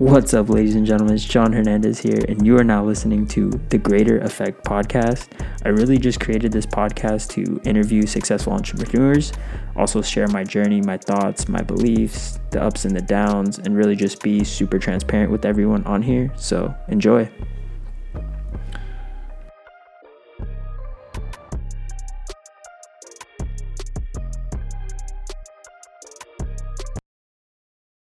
What's up, ladies and gentlemen? It's John Hernandez here, and you are now listening to the Greater Effect podcast. I really just created this podcast to interview successful entrepreneurs, also share my journey, my thoughts, my beliefs, the ups and the downs, and really just be super transparent with everyone on here. So enjoy.